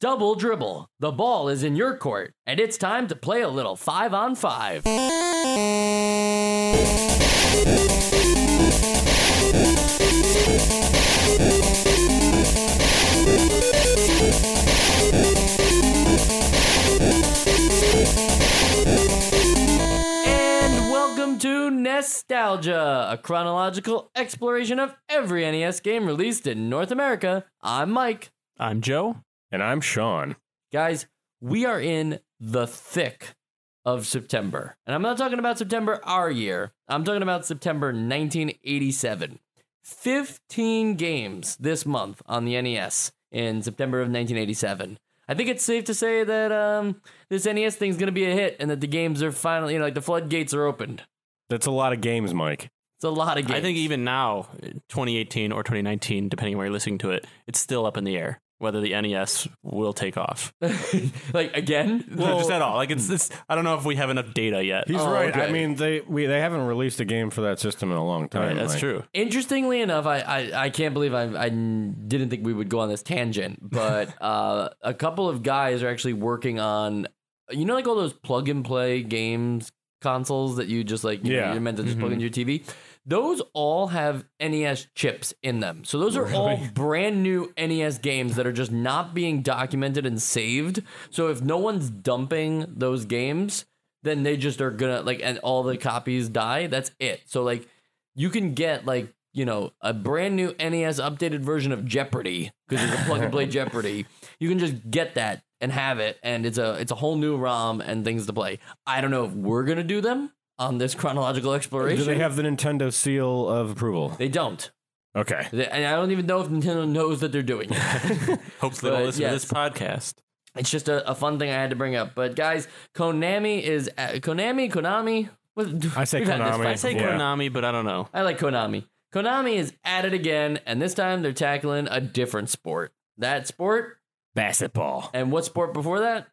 Double dribble. The ball is in your court, and it's time to play a little five on five. And welcome to Nostalgicast, a chronological exploration of every NES game released in North America. I'm Mike. I'm Joe. And I'm Sean. Guys, we are in the thick of September. And I'm not talking about September our year. I'm talking about September 1987. 15 games this month on the NES in September of 1987. I think it's safe to say that um, this NES thing's going to be a hit and that the games are finally, you know, like the floodgates are opened. That's a lot of games, Mike. It's a lot of games. I think even now, 2018 or 2019, depending on where you're listening to it, it's still up in the air whether the NES will take off. like again? no, just at all. Like it's, it's I don't know if we have enough data yet. He's Oh, right. okay. I mean, they we they haven't released a game for that system in a long time. Right, that's Mike. true. Interestingly enough, I, I, I can't believe I, I didn't think we would go on this tangent, but uh, a couple of guys are actually working on, you know, like all those plug and play games consoles that you just like, you know, Yeah. you're meant to just plug into your TV. Those all have NES chips in them. So those are all brand new NES games that are just not being documented and saved. So if no one's dumping those games, then they just are gonna like, and all the copies die. That's it. So like, you can get like you know a brand new NES updated version of Jeopardy because it's a plug and play Jeopardy. You can just get that and have it, and it's a it's a whole new ROM and things to play. I don't know if we're gonna do them on this chronological exploration. Do they have the Nintendo seal of approval? They don't, Okay. They- and I don't even know if Nintendo knows that they're doing it. Hopefully, they'll listen yes. to this podcast. it's just a, a fun thing I had to bring up. But guys, Konami is uh, Konami Konami. What, I say we've had this Konami. I say Yeah. Konami, but I don't know. I like Konami. Konami is at it again, and this time they're tackling a different sport. That sport, Basketball. and what sport before that?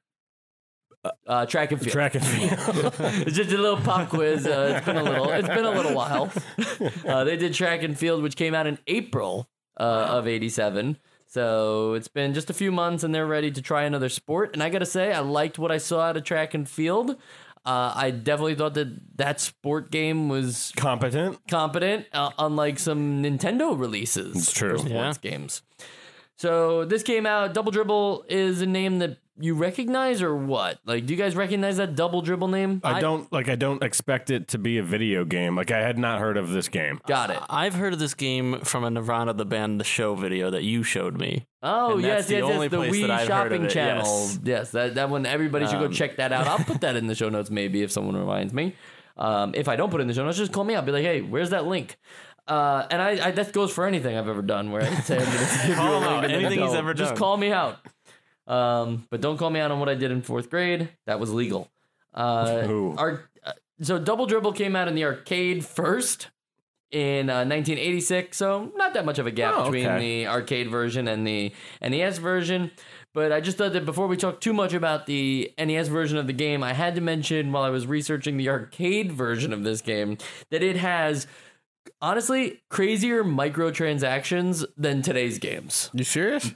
Uh, track and field. Track and field. it's just a little pop quiz. Uh, it's been a little. It's been a little while. Uh, they did track and field, which came out in April uh, of '87. So it's been just a few months, and they're ready to try another sport. And I gotta say, I liked what I saw out of track and field. Uh, I definitely thought that that sport game was Competent. competent, uh, unlike some Nintendo releases It's true. for sports Yeah. games. So this came out. Double Dribble is a name that you recognize, or what? Like, do you guys recognize that Double Dribble name? I don't like. I don't expect it to be a video game. Like I had not heard of this game. got it. I've heard of this game from a Nirvana the band the show video that you showed me. Oh And yes, that's the yes, only yes. The place Wii I've heard shopping it, channel. yes. Yes, that that one. Everybody should go Um, check that out. I'll put that in the show notes, maybe if someone reminds me. Um, if I don't put it in the show notes, just call me. I'll be like, hey, where's that link? Uh, and I, I that goes for anything I've ever done. Where I say I'm going to give you Call a him link out. and then Anything he's don't. ever Just done. call me out. Um, but don't call me out on what I did in fourth grade. That was legal. Uh, our, uh, so Double Dribble came out in the arcade first in uh, 1986. So not that much of a gap Oh, between okay. the arcade version and the NES version. But I just thought that before we talk too much about the NES version of the game, I had to mention while I was researching the arcade version of this game that it has honestly crazier microtransactions than today's games You serious?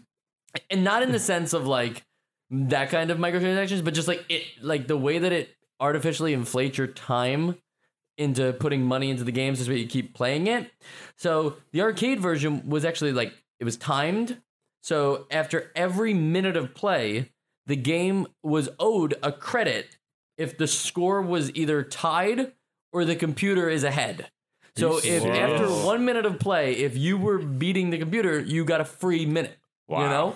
And not in the sense of like that kind of microtransactions, but just like it, like the way that it artificially inflates your time into putting money into the games is where you keep playing it. So the arcade version was actually like it was timed. So after every minute of play, the game was owed a credit if the score was either tied or the computer is ahead. So if after one minute of play, if you were beating the computer, you got a free minute. You know?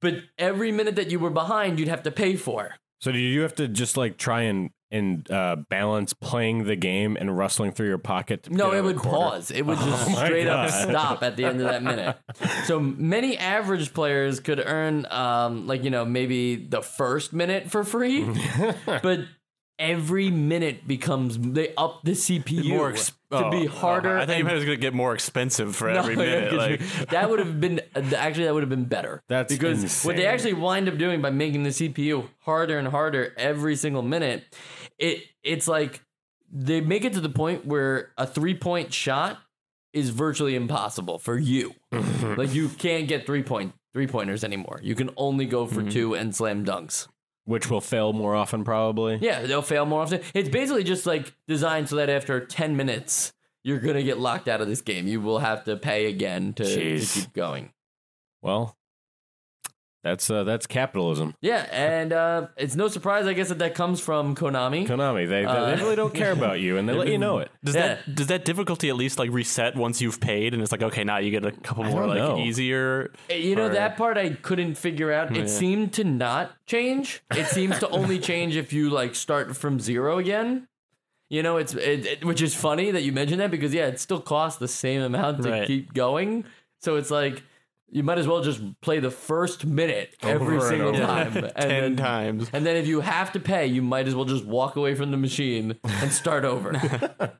But every minute that you were behind, you'd have to pay for. So did you have to just like try and and uh, balance playing the game and rustling through your pocket? To No, it would pause. It would just Oh straight up stop at the end of that minute. So many average players could earn, um, like you know, maybe the first minute for free, but every minute becomes they up the CPU More ex- to be oh, harder. I think and- it was going to get more expensive for No, every minute. Like, that would have been actually that would have been better. That's because what they actually wind up doing by making the CPU harder and harder every single minute, it it's like they make it to the point where a three point shot is virtually impossible for you. like you can't get three point three pointers anymore. You can only go for mm-hmm. two and slam dunks. Which will fail more often probably. Yeah, they'll fail more often. It's basically just like designed so that after 10 minutes, you're going to get locked out of this game. You will have to pay again to, to keep going. Well, that's uh, that's capitalism. Yeah, and uh, it's no surprise, I guess, that that comes from Konami. Konami, they, they, Uh, they really don't care about you, and they let you know it. Does Yeah. that does that difficulty at least like reset once you've paid and it's like okay now you get a couple more don't like know. easier You know, or- that part I couldn't figure out. It seemed to not change. It seems to only change if you like start from zero again. You know, it's it, it- which is funny that you mentioned that because yeah, it still costs the same amount to Right. keep going. So it's like you might as well just play the first minute every Over single over. time, and ten then, times. and then if you have to pay, you might as well just walk away from the machine and start over.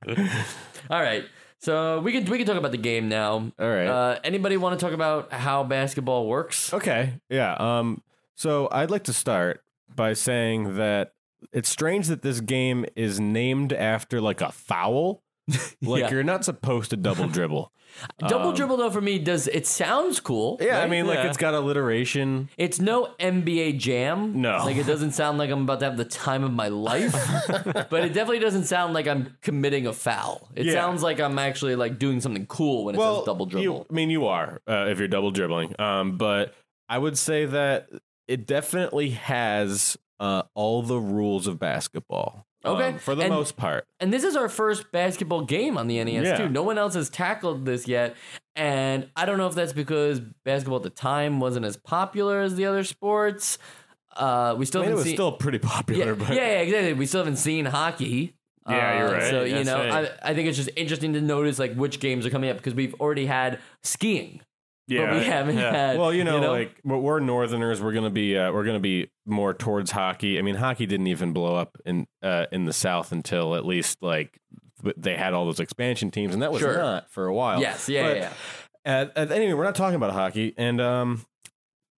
All right. So we can we can talk about the game now. All right. Uh, anybody want to talk about how basketball works? Okay. Yeah. Um. So I'd like to start by saying that it's strange that this game is named after like a foul. Like Yeah. you're not supposed to double dribble. Double dribble though for me does it sounds cool. Um, Yeah, I right? mean, like it's got alliteration. it's no NBA Jam. No. like it doesn't sound like I'm about to have the time of my life. but it definitely doesn't sound like I'm committing a foul. It Yeah. sounds like I'm actually like doing something cool when it says double you- dribble. I mean, you are uh, if you're double dribbling. Um, but I would say that it definitely has uh, all the rules of basketball. Um, Okay, for the and- most part. And this is our first basketball game on the NES Yeah. too. No one else has tackled this yet. And I don't know if that's because basketball at the time wasn't as popular as the other sports. Uh, we still I mean, it was seen still pretty popular. yeah, but yeah, exactly. We still haven't seen hockey. Yeah, you're Uh, right. So you That's know, right. I, I think it's just interesting to notice like which games are coming up because we've already had skiing, yeah, but we haven't yeah. had. Well, you know, like we're- we're Northerners. We're gonna be uh, we're gonna be more towards hockey. I mean, hockey didn't even blow up in uh, in the South until at least like they had all those expansion teams, and that was Sure. not for a while. yes, yeah, But, yeah, yeah. Uh, uh, anyway, we're not talking about hockey, and um,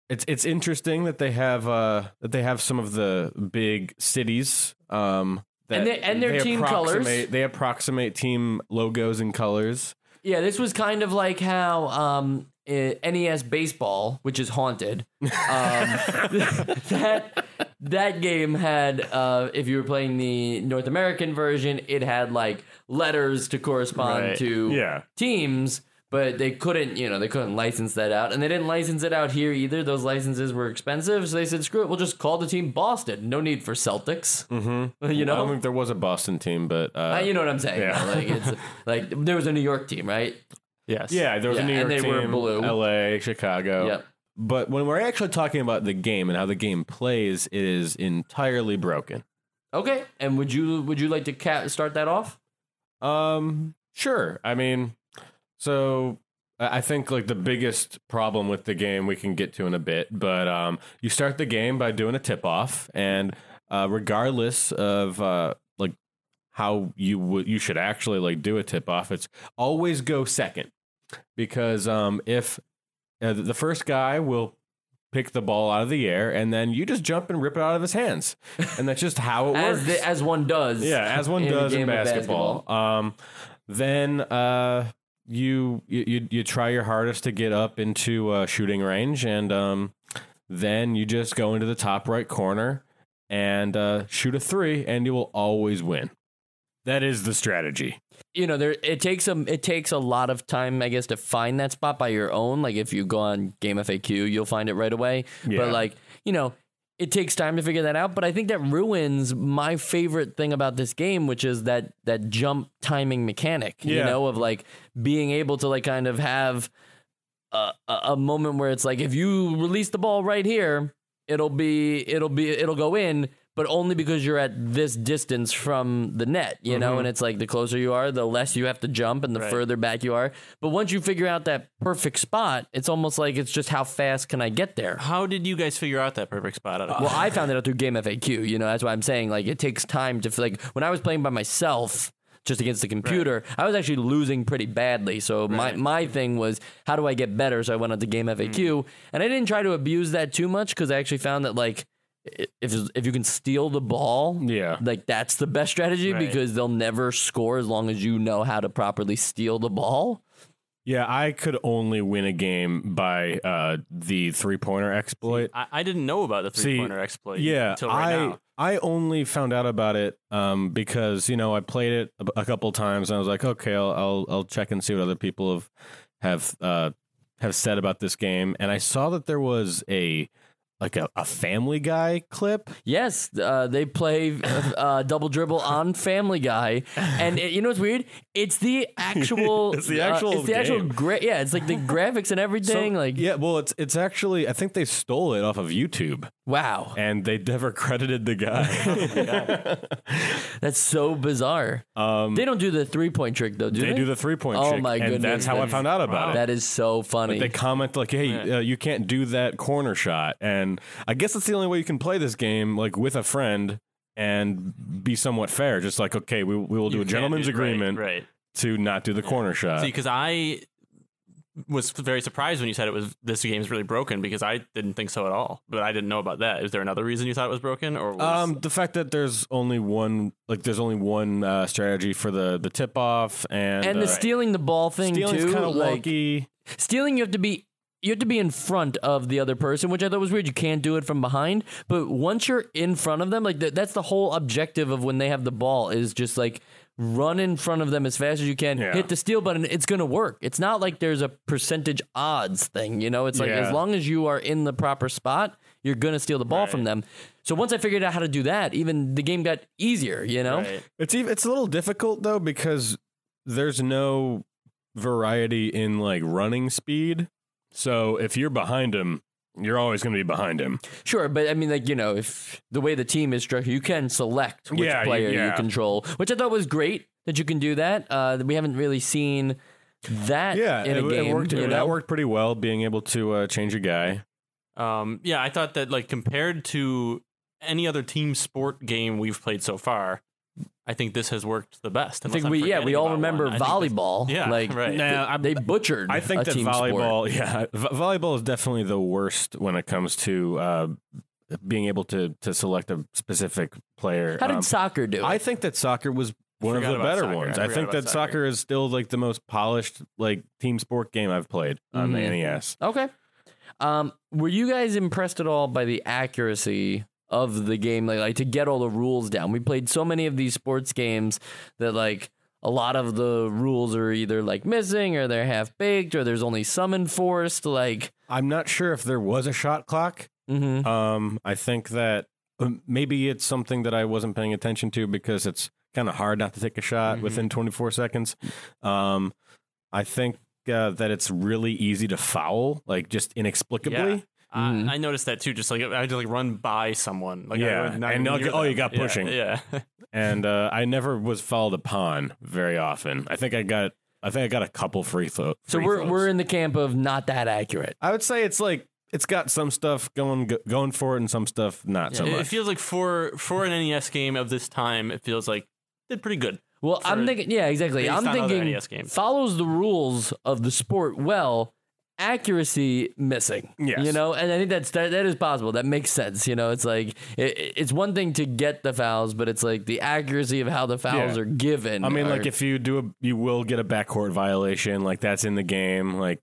it's it's interesting that they have uh that they have some of the big cities um. That And they- and their they team colors. They approximate team logos and colors. Yeah, this was kind of like how um, NES baseball, which is haunted, um, that that game had. Uh, if you were playing the North American version, it had like letters to correspond Right. to Yeah. teams, but they couldn't. You know, they couldn't license that out, and they didn't license it out here either. Those licenses were expensive, so they said, "Screw it, we'll just call the team Boston. No need for Celtics." Mm-hmm. You know, I don't think there was a Boston team, but uh, Uh, you know what I'm saying? Yeah. Like it's like there was a New York team, right? Yes. Yeah, there was Yeah, a New York and they were team, blue. L.A., Chicago. Yep. But when we're actually talking about the game and how the game plays, it is entirely broken. Okay, and would you would you like to ca- start that off? Um, sure. I mean, so I I think like the biggest problem with the game we can get to in a bit, but um, you start the game by doing a tip off, and uh, regardless of uh, like how you would you should actually like do a tip off, it's always go second because um, if uh, the first guy will pick the ball out of the air and then you just jump and rip it out of his hands and that's just how it As works the, as one does. yeah, as one in does in of basketball. Um, then uh, you, you you you try your hardest to get up into uh, shooting range, and um, then you just go into the top right corner and uh, shoot a three, and you will always win. That is the strategy. You know, there it takes a it takes a lot of time, I guess, to find that spot by your own. Like if you go on Game FAQ, you'll find it right away. Yeah. But like you know. It takes time to figure that out, but I think that ruins my favorite thing about this game, which is that that jump timing mechanic. You know, of like being able to like kind of have a, a a moment where it's like if you release the ball right here, it'll be it'll be it'll go in, but only because you're at this distance from the net, you know. Mm-hmm. And it's like the closer you are, the less you have to jump, and the Right. further back you are. But once you figure out that perfect spot, it's almost like it's just how fast can I get there. How did you guys figure out that perfect spot? Of Well, I found it out through Game FAQ. You know, that's why I'm saying like it takes time to like when I was playing by myself just against the computer, I was actually losing pretty badly. So my my thing was how do I get better? So I went on to Game FAQ, mm. and I didn't try to abuse that too much because I actually found that like if if you can steal the ball, Yeah. like that's the best strategy Right. because they'll never score as long as you know how to properly steal the ball. Yeah, I could only win a game by uh, the three pointer exploit. I, I didn't know about the three pointer exploit. yeah, until right I now. I only found out about it um, because you know I played it a, a couple times and I was like, okay, I'll, I'll I'll check and see what other people have have uh, have said about this game, and I saw that there was a like a, a Family Guy clip. Yes, uh, they play uh, uh, double dribble on Family Guy, and it, you know what's weird? It's the actual. It's the uh, actual it's the actual. Gra- yeah, it's like the graphics and everything. like yeah, well, it's it's actually I think they stole it off of YouTube wow, and they never credited the guy. that's so bizarre. um, They don't do the three point trick though, do they they? do the three point Oh trick, my and goodness, that's how I that's- found out about it. that is so funny. They comment like, "Hey, uh, you can't do that corner shot," and I guess that's the only way you can play this game, like with a friend and be somewhat fair. Just like, okay, we we will do You a gentleman's do- agreement right? to not do the corner shot. See, because I was very surprised when you said it was this game is really broken because I didn't think so at all. But I didn't know about that. Is there another reason you thought it was broken, or was, um, the fact that there's only one, like, there's only one uh, strategy for the the tip off, and and the uh, stealing the ball thing stealing's too. kind of like wonky. stealing, you have to be. You have to be in front of the other person, which I thought was weird. You can't do it from behind, but once you're in front of them, like th- that's the whole objective of when they have the ball is just like run in front of them as fast as you can, Yeah. hit the steal button. It's gonna work. It's not like there's a percentage odds thing, you know. It's like Yeah. as long as you are in the proper spot, you're gonna steal the ball from them. So once I figured out how to do that, even the game got easier, you know. Right. It's even it's a little difficult though because there's no variety in like running speed. So if you're behind him, you're always going to be behind him. Sure, but I mean, like you know, if the way the team is structured, you can select which Yeah, you- player you control, which I thought was great that you can do that. Uh, we haven't really seen that Yeah, in a it, game. it worked. you know? That worked pretty well, being able to uh, change a guy. Um, yeah, I thought that like compared to any other team sport game we've played so far, I think this has worked the best. I think I'm we yeah we all remember one. I this- volleyball. Yeah, like right. Nah, they, they butchered. I think a that team sport. volleyball, yeah, v- volleyball is definitely the worst when it comes to uh, being able to to select a specific player. How did Um, soccer do? I it? think that soccer was one of the better soccer. ones. I I, think that soccer. soccer is still like the most polished like team sport game I've played on the Mhm. NES. Okay. Um, were you guys impressed at all by the accuracy of the game? Like, like to get all the rules down. We played so many of these sports games that like a lot of the rules are either like missing or they're half baked or there's only some enforced. Like, I'm not sure if there was a shot clock. mhm. Um, I think that um, maybe it's something that I wasn't paying attention to because it's kind of hard not to take a shot Mhm. within 24 seconds. Um, I think uh, that it's really easy to foul, like just inexplicably. Yeah. I- Mhm. I, noticed that too. Just like I had to like run by someone. Like I Yeah, would not and even like, oh, you got pushing. Yeah. And uh, I never was fouled upon very often. I think I got, I think I got a couple free throws. so we're we're in the camp of not that accurate. I would say it's like it's got some stuff going go- going for it and some stuff not so it, much. it feels like for for an NES game of this time, it feels like did pretty good. Well, I'm thinking, yeah, exactly. I'm thinking NES games. follows the rules of the sport well. Accuracy missing, Yes. you know, and I think that's that, that is possible. That makes sense, you know. It's like it, it's one thing to get the fouls, but it's like the accuracy of how the fouls Yeah. are given. I mean, are- like if you do a, you will get a backcourt violation. Like that's in the game. Like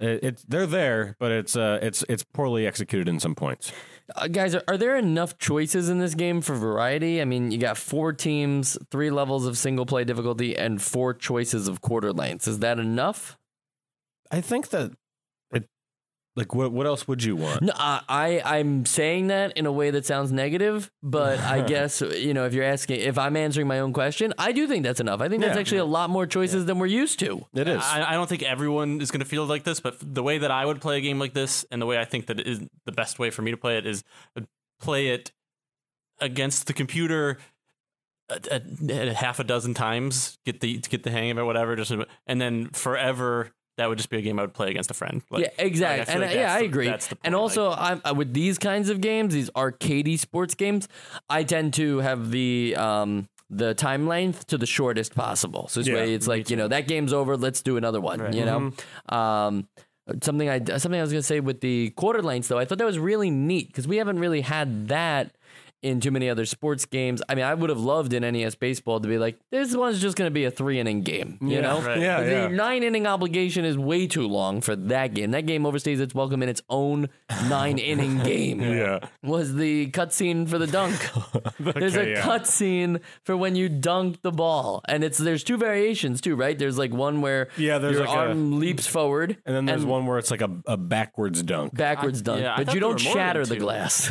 it, it's they're there, but it's uh it's it's poorly executed in some points. Uh, guys, are, are there enough choices in this game for variety? I mean, you got four teams, three levels of single play difficulty, and four choices of quarter lengths. Is that enough? I think that it like what what else would you want? No, I, I I'm saying that in a way that sounds negative, but I guess you know if you're asking if I'm answering my own question, I do think that's enough. I think that's Yeah. actually a lot more choices than we're used to. It is. I, I don't think everyone is going to feel like this, but the way that I would play a game like this, and the way I think that it is the best way for me to play it is uh, play it against the computer a, a, a half a dozen times, get the get the hang of it, whatever. Just and then forever, that would just be a game I would play against a friend. Like, yeah, exactly. like, I and like yeah, I agree. the and also, I'm, uh, with these kinds of games, these arcadey sports games, I tend to have the um the time length to the shortest possible. So this Yeah, way, it's like you know that game's over. Let's do another one. Right. You know, um. Something I something I was gonna say with the quarter lengths though I thought that was really neat because we haven't really had that in too many other sports games. I mean, I would have loved in NES baseball to be like, this one's just going to be a three inning game, you Yeah, know? right. Yeah, the yeah. nine inning obligation is way too long for that game. That game overstays its welcome in its own nine inning game. Yeah. Was the cutscene for the dunk? There's a yeah. cutscene for when you dunk the ball, and it's there's two variations too, right? There's like one where Yeah, there's your like a- arm leaps forward, And then there's one where it's like a, a backwards dunk. backwards dunk, yeah, but you don't were more than shatter the glass.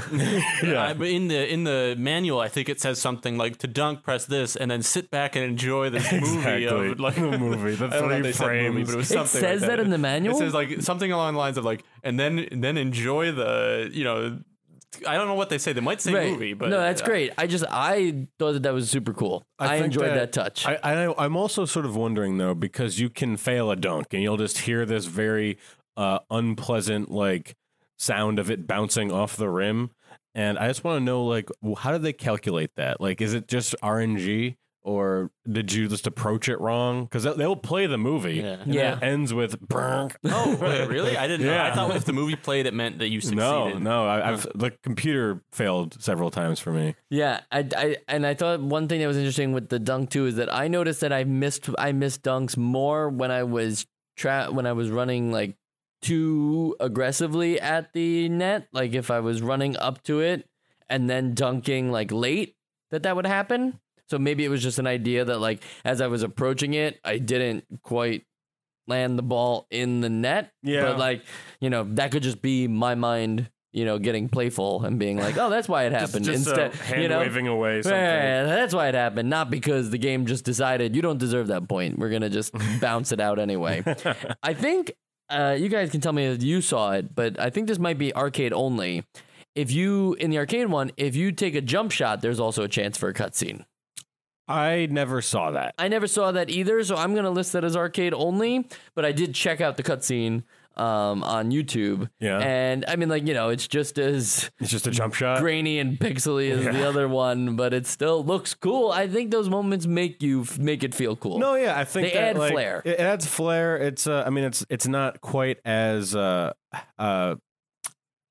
Yeah. but in the in the manual, I think it says something like to dunk, press this, and then sit back and enjoy this movie of like The movie, the I don't know if three they said movie, but it was something It something. says like that in the manual? It says like something along the lines of like, and then then enjoy the you know. I don't know what they say. They might say right. movie, but no, that's uh, great. I just I thought that that was super cool. I, think enjoyed that, touch. I, I, I'm also sort of wondering though, because you can fail a dunk and you'll just hear this very uh, unpleasant like sound of it bouncing off the rim, and I just want to know like, how did they calculate that? Like, is it just RNG? Or did you just approach it wrong? Because they'll play the movie. Yeah. and Yeah. It ends with brunk. Oh, wait, really? I didn't. know. Yeah. I thought if the movie played, it meant that you succeeded. No, no. I, I've the computer failed several times for me. Yeah, I, I and I thought one thing that was interesting with the dunk too is that I noticed that I missed I missed dunks more when I was tra- when I was running like too aggressively at the net, like if I was running up to it and then dunking like late, that that would happen. So maybe it was just an idea that like as I was approaching it, I didn't quite land the ball in the net. Yeah. But like, you know, that could just be my mind, you know, getting playful and being like, "Oh, that's why it happened." Just, Instead, uh, hand you know, waving away something. Right, that's why it happened, not because the game just decided you don't deserve that point. We're gonna just bounce it out anyway. I think uh, you guys can tell me if you saw it, but I think this might be arcade only. If you in the arcade one, if you take a jump shot, there's also a chance for a cutscene. I never saw that. I never saw that either, so I'm gonna list that as arcade only. But I did check out the cutscene um, on YouTube. Yeah. and I mean, like you know, it's just as It's just a jump shot. grainy and pixely as the other one, but it still looks cool. I think those moments make you make it feel cool. No, yeah, I think They that, add like, flair. It adds flair. It's, uh, I mean, it's it's not quite as uh, uh,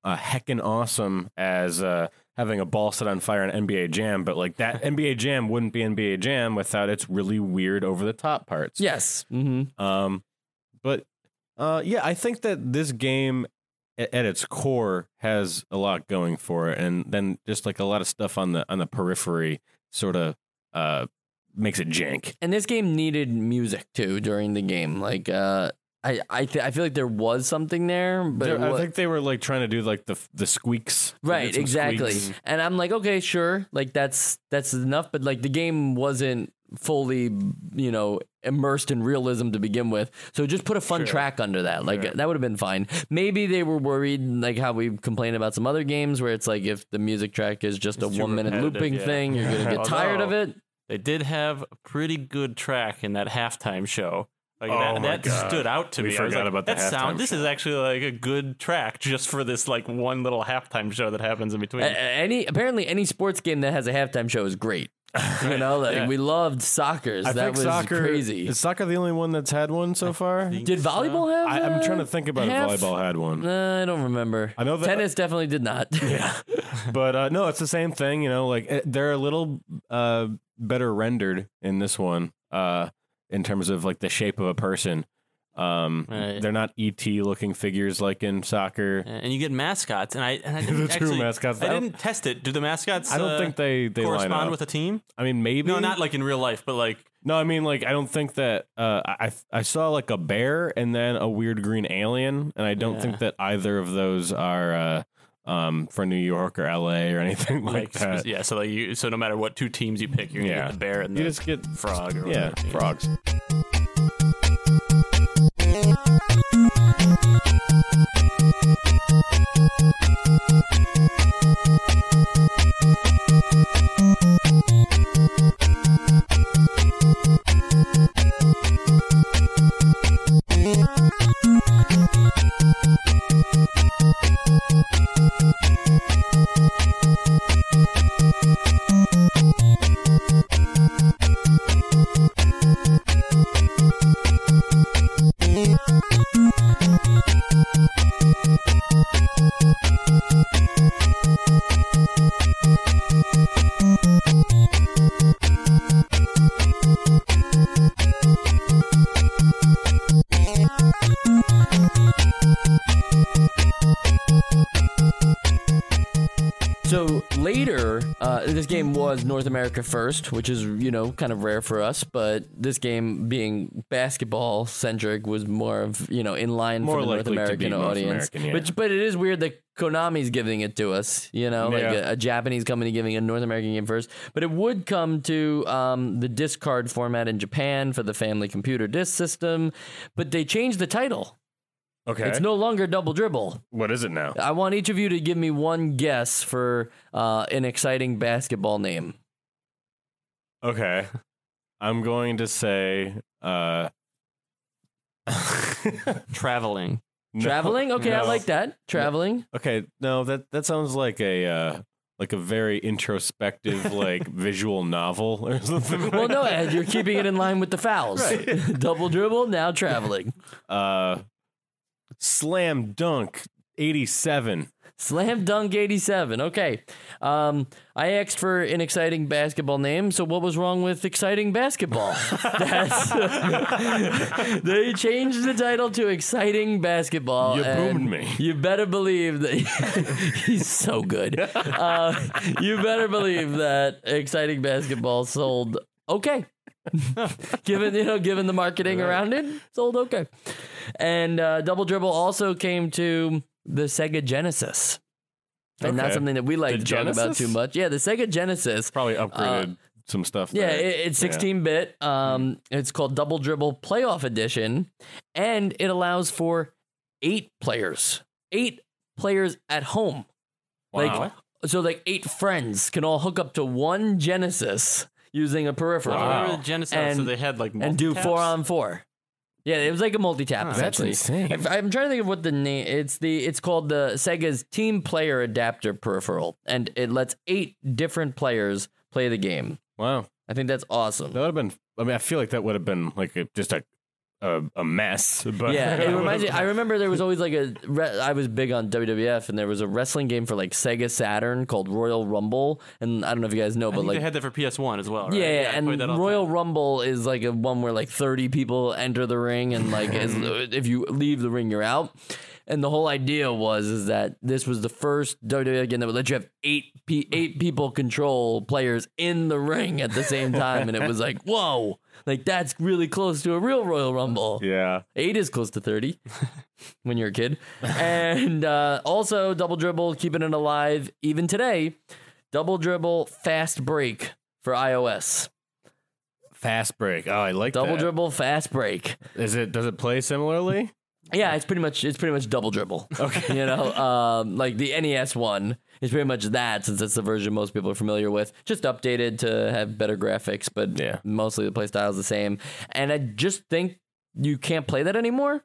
uh, heckin' awesome as uh, having a ball set on fire in NBA Jam, but like that NBA Jam wouldn't be NBA Jam without its really weird over the top parts. Yes. hmm Um, but uh, yeah, I think that this game at its core has a lot going for it, and then just like a lot of stuff on the on the periphery sort of uh makes it jank. And this game needed music too during the game. Like, uh, I I th- I feel like there was something there, but There- it I think they were like trying to do like the the squeaks, right exactly. squeaks. And I'm like, okay, sure, like that's that's enough. But like the game wasn't fully, you know, immersed in realism to begin with. So just put a fun Sure. track under that. Like Sure. that would have been fine. Maybe they were worried, like how we complain about some other games, where it's like if the music track is just a It's too one minute looping yeah. thing, you're gonna get tired of it. They did have a pretty good track in that halftime show. Like Oh that, my that God. stood out to We me. I was forgot like, about that sound. halftime This is actually like a good track just for this like one little halftime show that happens in between. A- any apparently any sports game that has a halftime show is great. You know, like Yeah. we loved soccer's. I that was soccer crazy. Is soccer the only one that's had one so far? think Did so. volleyball have? I, I'm uh, trying to think about half? if volleyball had one, Uh, I don't remember. I know that- tennis definitely did not. Yeah. but uh, no, it's the same thing. You know, like eh, they're a little uh, better rendered in this one uh, in terms of like the shape of a person. Um, Right. They're not ET looking figures like in soccer. and you get mascots, and I and I The actually, mascots. I I didn't test it. Do the mascots? I don't uh, think they they correspond with a team. I mean, maybe No, not like in real life, but like No, I mean like I don't think that uh, I I saw like a bear and then a weird green alien, and I don't Yeah. think that either of those are uh, um, for New York or L.A. or anything like, like that. yeah. So like you, so no matter what two teams you pick, you're gonna Yeah. get the bear and You just get frog. Or yeah whatever. frogs. This game was North America first, which is you know kind of rare for us. But this game being basketball centric was more of you know in line More for the North American North audience. American, yeah. But but it is weird that Konami's giving it to us. You know, like a, a Japanese company giving a North American game first. But it would come to um, the disk card format in Japan for the family computer disc system. But they changed the title. Okay. It's no longer Double Dribble. what is it now? I want each of you to give me one guess for uh, an exciting basketball name. Okay. I'm going to say uh Traveling. no, Traveling? Okay, I like that. Traveling. Okay, no, that that sounds like a uh like a very introspective like visual novel or something. Well, no, Ed, you're keeping it in line with the fouls. Double dribble, now traveling. Uh Slam Dunk 87. Slam Dunk 87. Okay. Um, I asked for an exciting basketball name, so what was wrong with exciting basketball? They changed the title to exciting basketball. You boomed me. You better believe that he's so good. Uh, you better believe that exciting basketball sold okay. given you know, given the marketing around it, sold okay. And uh, Double Dribble also came to the Sega Genesis. And not something that we like The to talk about too much. Yeah, the Sega Genesis. Probably upgraded some stuff. Uh, Yeah, it, it's 16 bit. Um, it's called Double Dribble Playoff Edition, and it allows for eight players, eight players at home. Wow. Like, so like eight friends can all hook up to one Genesis using a peripheral I Wow. remember the Genesis, so And- they had like and do four on four. Yeah, it was like a multi-tap. That's essentially. insane. If- I'm trying to think of what the name. It's the. It's called the Sega's Team Player Adapter Peripheral, and it lets eight different players play the game. wow. I think that's awesome. That would have been I mean I feel like that would have been like a, just a a, a mess, but Yeah, it reminds me. I remember there was always like a. re- I was big on WWF, and there was a wrestling game for like Sega Saturn called Royal Rumble, and I don't know if you guys know, I but think like they had that for PS1 as well, right? Yeah, I and played that all the Royal time. Rumble is like a one where like 30 people enter the ring and like as, if you leave the ring you're out. And the whole idea was is that this was the first WWE game that would let you have eight pe- eight people control players in the ring at the same time and it was like, "Whoa. Like that's really close to a real Royal Rumble." yeah. Eight is close to 30 when you're a kid. And uh, also, double dribble, keeping it alive even today. Double dribble, fast break for iOS. Fast break. Oh, I like Double that. dribble, fast break. Is it does it play similarly? Yeah, it's pretty much it's pretty much double dribble. Okay. You know, um, like the NES one is pretty much that since it's the version most people are familiar with. Just updated to have better graphics, but Yeah. mostly the play style is the same. And I just think you can't play that anymore.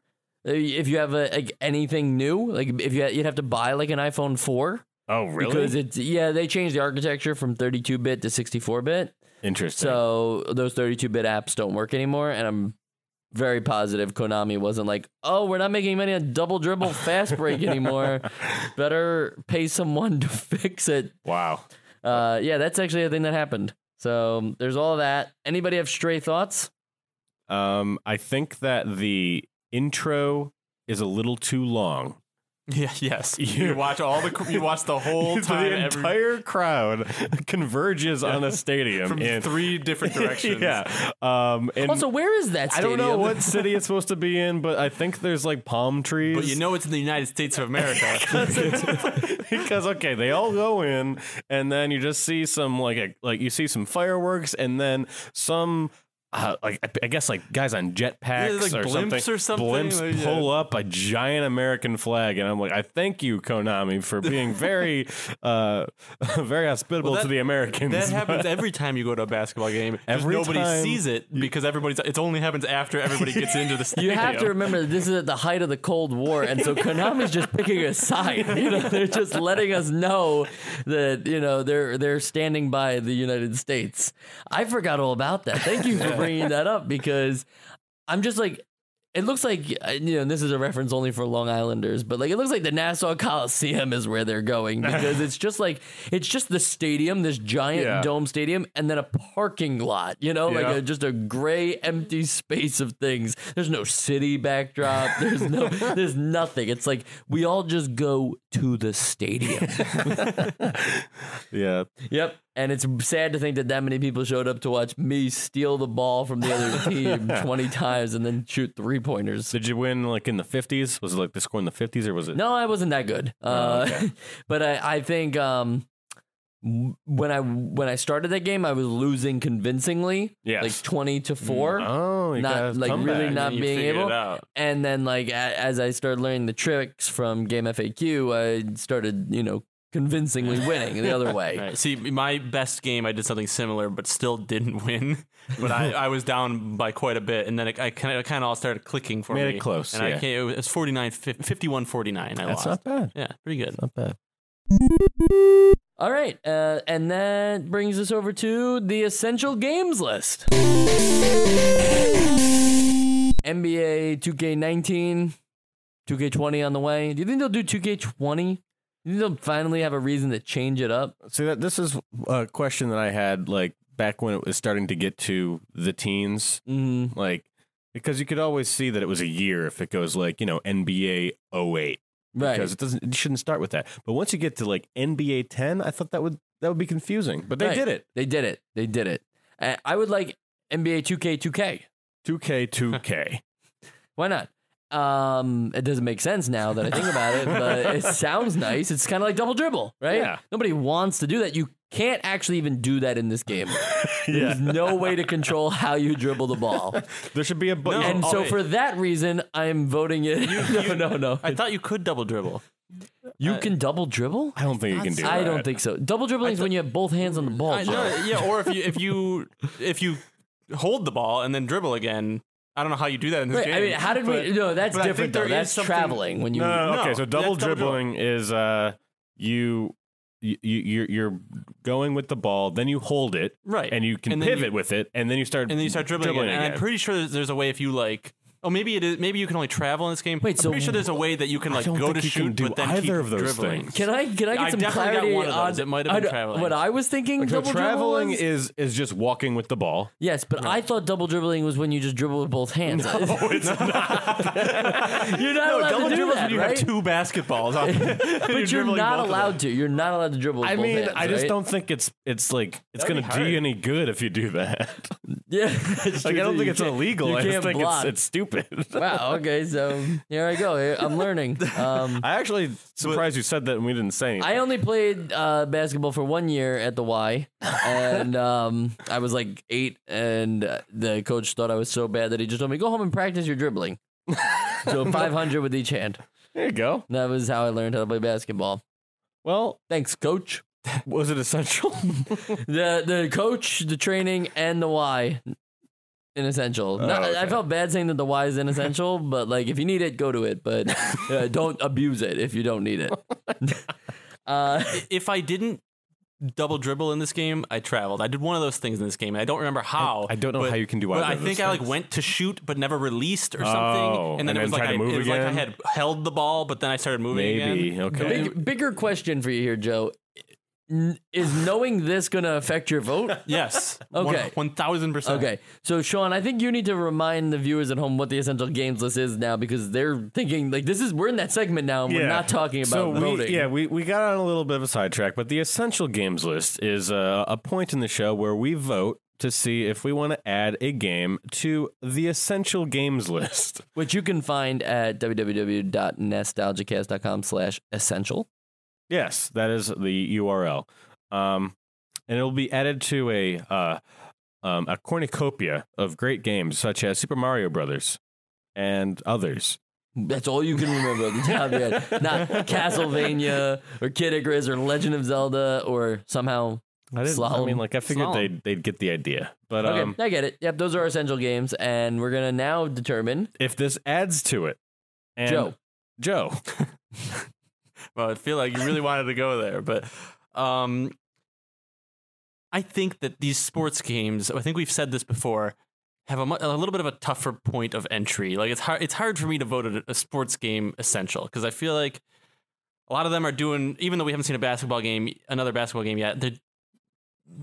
Uh, If you have a, like anything new, like if you you'd have to buy like an iPhone four Oh, really? because it's yeah they changed the architecture from 32 bit to 64 bit. Interesting. So those 32 bit apps don't work anymore, and I'm very positive Konami wasn't like, oh, we're not making money on double dribble fast break anymore. Better pay someone to fix it. wow. Uh, yeah, that's actually a thing that happened. So um, there's all that. Anybody have stray thoughts? Um, I think that the intro is a little too long. Yeah, yes. You- You watch all the you watch the whole time the every, entire crowd converges on a stadium from in three different directions. yeah. Um, and Also, where is that I don't know what city it's supposed to be in, but I think there's like palm trees. But you know it's in the United States of America. because okay, they all go in, and then you just see some like a, like you see some fireworks, and then some. Uh, like I- I guess like guys on jetpacks like or, blimps something, or something, blimps like, yeah. pull up a giant American flag, and I'm like, I thank you, Konami, for being very, uh, very hospitable Well, to the Americans. that happens every time you go to a basketball game. Every nobody time sees it because everybody's. It only happens after everybody gets into the stadium. You have to remember that this is at the height of the Cold War, and so Konami's just picking a side. You know, they're just letting us know that you know they're they're standing by the United States. I forgot all about that. Thank you for bringing that up because I'm just like it looks like uh, you know this is a reference only for Long Islanders, but like it looks like the Nassau Coliseum is where they're going because it's just like it's just the stadium, this giant Yeah. dome stadium, and then a parking lot. You know, like a, just a gray empty space of things. There's no city backdrop. There's no. there's nothing. It's like we all just go to the stadium. Yeah. Yep. And it's sad to think that that many people showed up to watch me steal the ball from the other team 20 times and then shoot three pointers. Did you win like in the 50s? Was it like the score in the 50s or was it? No, I wasn't that good. Uh, okay. but I, I think um, when I when I started that game, I was losing convincingly, Yes. like 20 to 4. Mm. Oh, you Not, got a like, really comeback. not- You being able- it out. And then like a, as I started learning the tricks from Game FAQ, I started, you know, convincingly winning the other way. Right. See, my best game, I did something similar, but still didn't win. But I, I was down by quite a bit, and then it, I kind of kind of all started clicking for Made me. it close, And I yeah. came, it was 49, 51 49. I That's lost. not bad. Yeah, pretty good. Not bad. All right, uh, and that brings us over to the essential games list. NBA 2K19, 2K20 on the way. Do you think they'll do 2K20? Do you think they'll finally have a reason to change it up? See that this is a question that I had like back when it was starting to get to the teens, Mm, like because you could always see that it was a year if it goes like you know NBA 08 right. because it doesn't it shouldn't start with that. But once you get to like NBA 10, I thought that would that would be confusing. But they Right. did it. They did it. They did it. Uh, I would like NBA 2K 2K. 2K 2K. Why not? Um, it doesn't make sense now that I think about it, but it sounds nice. It's kind of like double dribble, right? Yeah. Nobody wants to do that. You can't actually even do that in this game. There's no way to control how you dribble the ball. there should be a button. No. and oh, so wait. for that reason, I'm voting it. no, no, no. I thought you could double dribble. you can double dribble? I don't think you can do that. I don't think so. Double dribbling is when you have both hands on the ball. I Joe. know, yeah, or if you if you if you hold the ball and then dribble again. I don't know how you do that in this Wait, game. I mean, how did but- we? No, that's but I think different though. is That's something- traveling when you. No, no, no, okay. So double that's double dribbling is uh you you you're you're going with the ball, then you hold it, Right. and you can And pivot you- with it, and then you start and then you start dribbling, again. And again. I'm pretty sure there's a way if you like. Oh, maybe it is. Maybe you can only travel in this game. Wait, I'm so pretty sure there's a way that you can like go to you can shoot, do but then either keep of those dribbling. things. Can I can I get I some definitely got clarity one of on those. It might have been traveling. What I was thinking, so double traveling dribble was? is is just walking with the ball. yes, but I thought double dribbling was when you just dribble with both hands. it's not. you're not No, allowed double to do dribble is that, when you right? have two basketballs. On, but you're not allowed to. You're not allowed to dribble. With I both mean, hands, I just right? don't think it's it's like it's That'd gonna do hard. you any good if you do that. Yeah, like I don't think it's illegal. I just can't think it's it's stupid. wow. Okay, so here I go. Here- I'm learning. Um, I actually surprised you said that and we didn't say anything. I only played uh, basketball for one year at the Y, and um, I was like eight, and uh, the coach thought I was so bad that he just told me go home and practice your dribbling. so 500 with each hand. there you go. That was how I learned how to play basketball. Well, Thanks, coach. was it essential? The the coach, the training, and the Y. Inessential. Not- I felt bad saying that the Y is inessential, but like if you need it, go to it. But uh, don't abuse it if you don't need it. uh, if I didn't double dribble in this game, I traveled. I did one of those things in this game. I don't remember how. I don't know but- how you can do But I think I like went to shoot, but never released or something. Oh, and then and it was then like tried I, move it was like I had held the ball, but then I started moving Maybe again. okay. big, bigger question for you here, Joe. Is knowing this going to affect your vote? Yes. Okay. One thousand percent. Okay, so Sean, I think you need to remind the viewers at home what the essential games list is now because they're thinking like this is we're in that segment now and we're not talking about so voting. We, yeah, we, we got on a little bit of a sidetrack, but the essential games list is uh, a point in the show where we vote to see if we want to add a game to the essential games list. which you can find at www.nostalgicast.com slash essential. Yes, that is the URL, um, and it'll be added to a uh, um, a cornucopia of great games such as Super Mario Brothers and others. That's all you can remember at the top of your head. Not Castlevania or Kid Icarus or Legend of Zelda or somehow. I didn't. I mean, like I figured Slalom. they'd they'd get the idea, but Okay, um, I get it. Yep, those are our essential games, and we're gonna now determine if this adds to it, and Joe. Joe, Well, I feel like you really wanted to go there, but um, I think that these sports games. I think we've said this before. have a, a little bit of a tougher point of entry. Like it's hard it's hard for me to vote a, a sports game essential because I feel like a lot of them are doing even though we haven't seen a basketball game another basketball game yet they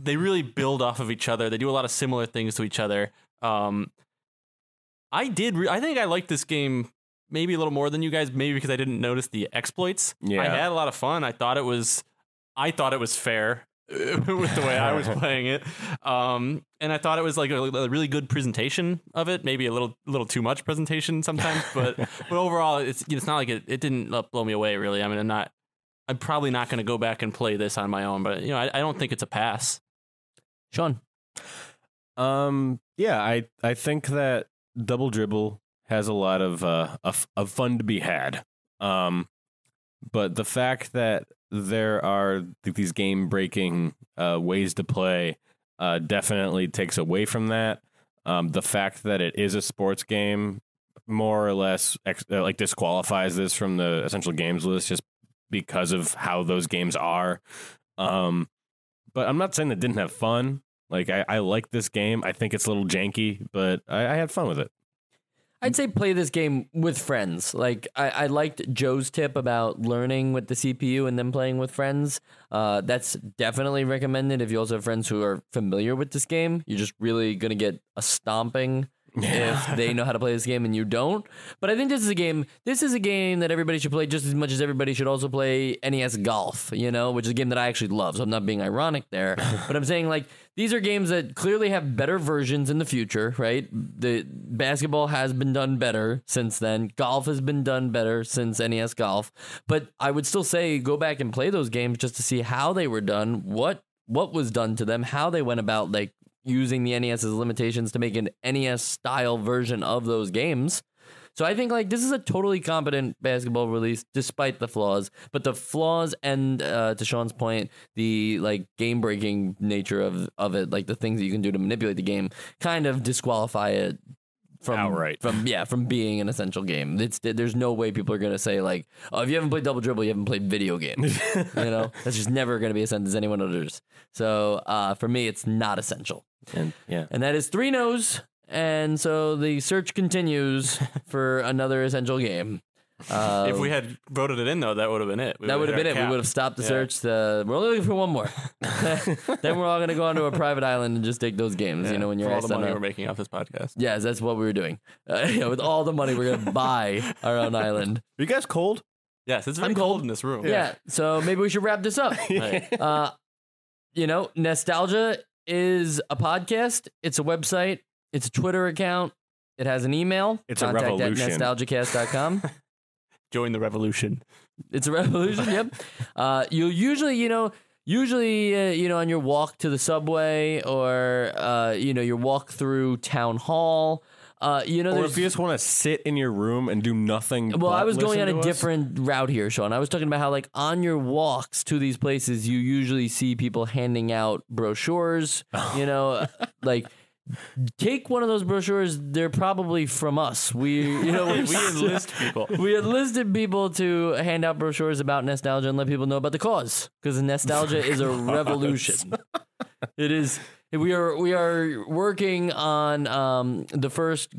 they really build off of each other. They do a lot of similar things to each other. Um, I did. Re- I think I liked this game maybe a little more than you guys. Maybe because I didn't notice the exploits. Yeah. I had a lot of fun. I thought it was. I thought it was fair with the way I was playing it, um, and I thought it was like a, a really good presentation of it. Maybe a little, little too much presentation sometimes, but but overall, it's it's not like it, it didn't blow me away. Really, I mean, I'm not. I'm probably not going to go back and play this on my own, but you know, I, I don't think it's a pass. Sean. Um, yeah, I I think that Double Dribble has a lot of uh of, of fun to be had. Um, but the fact that there are these game breaking uh, ways to play uh, definitely takes away from that. Um, the fact that it is a sports game more or less ex- uh, like disqualifies this from the essential games list just because of how those games are. Um, but I'm not saying that didn't have fun. Like I, I like this game. I think it's a little janky, but I, I had fun with it. I'd say play this game with friends. Like I, I liked Joe's tip about learning with the CPU and then playing with friends. Uh, that's definitely recommended if you also have friends who are familiar with this game. You're just really gonna get a stomping if they know how to play this game and you don't. But I think this is a game. This is a game that everybody should play just as much as everybody should also play NES Golf. You know, which is a game that I actually love. So I'm not being ironic there, but I'm saying like these are games that clearly have better versions in the future. Right? The basketball has been done better since then. Golf has been done better since NES Golf. But I would still say go back and play those games just to see how they were done. What what was done to them, how they went about like using the NES's limitations to make an NES style version of those games. So I think like this is a totally competent basketball release despite the flaws, but the flaws and uh, to Sean's point, the like game breaking nature of of it, like the things that you can do to manipulate the game, kind of disqualify it from Outright. from yeah from being an essential game. It's there's no way people are gonna say like, oh, if you haven't played Double Dribble, you haven't played video games. you know, that's just never gonna be a sentence anyone utters. So uh, for me, it's not essential. And yeah, And that is three no's. And so the search continues for another essential game. Uh, if we had voted it in, though, that would have been it. We that would have been it. our We would have stopped the Yeah. search. The, we're only looking for one more. then we're all going to go onto a private island and just take those games. You know, when you're for all asked the money a- we're making off this podcast. Yes, that's what we were doing. Uh, yeah, with all the money, we're going to buy our own island. are you guys cold? Yes, it's very I'm cold. cold. in this room. Yeah. So maybe we should wrap this up. Right. Uh, you know, Nostalgia is a podcast. It's a website. It's a Twitter account. It has an email. It's a contact revolution. at nostalgicast.com. Join the revolution. It's a revolution. yep. Uh, you'll usually, you know, usually, uh, you know, on your walk to the subway or, uh, you know, your walk through town hall. Uh, you know, Or if you just want to sit in your room and do nothing. well, I was going on a us? different route here, Sean. I was talking about how, like, on your walks to these places, you usually see people handing out brochures. You know, like take one of those brochures. They're probably from us. We, you know, we enlist people. we enlisted people to hand out brochures about nostalgia and let people know about the cause because nostalgia is a revolution. It is. We are we are working on um, the first.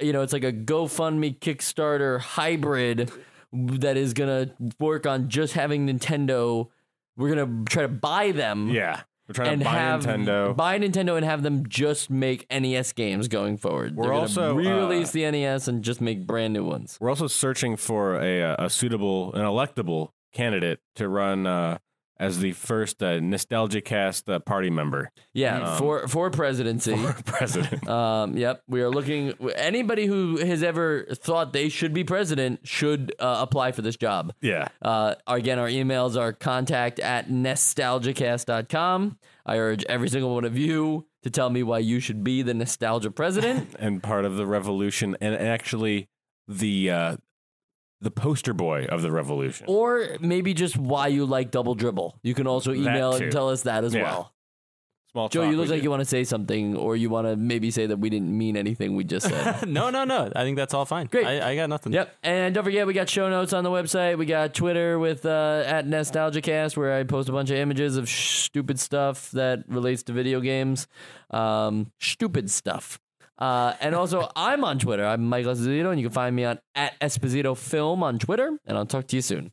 You know, it's like a GoFundMe Kickstarter hybrid that is gonna work on just having Nintendo. We're gonna try to buy them Yeah, we're trying and to buy have Nintendo. buy Nintendo and have them just make NES games going forward. We're They're also, re-release uh, the NES and just make brand new ones. We're also searching for a uh, a suitable, an electable candidate to run uh, as the first uh, Nostalgicast uh, party member, Yeah, Um, for for presidency. president. um, yep, we are looking. Anybody who has ever thought they should be president should uh, apply for this job. yeah, Uh, again, our emails are contact at nostalgicast.com. I urge every single one of you to tell me why you should be the nostalgia president. and part of the revolution, and actually the uh, the poster boy of the revolution. or maybe just why you like double dribble. You can also email and tell us that as Yeah. well. Small Joe, you look like do. you want to say something, or you want to maybe say that we didn't mean anything we just said. no, no, no. I think that's all fine. Great. I, I got nothing. Yep. And don't forget, we got show notes on the website. We got Twitter with uh, at Nostalgicast, where I post a bunch of images of sh- stupid stuff that relates to video games. Um, stupid stuff. Uh, and also, I'm on Twitter. I'm Michael Esposito, and you can find me on at Esposito Film on Twitter. And I'll talk to you soon.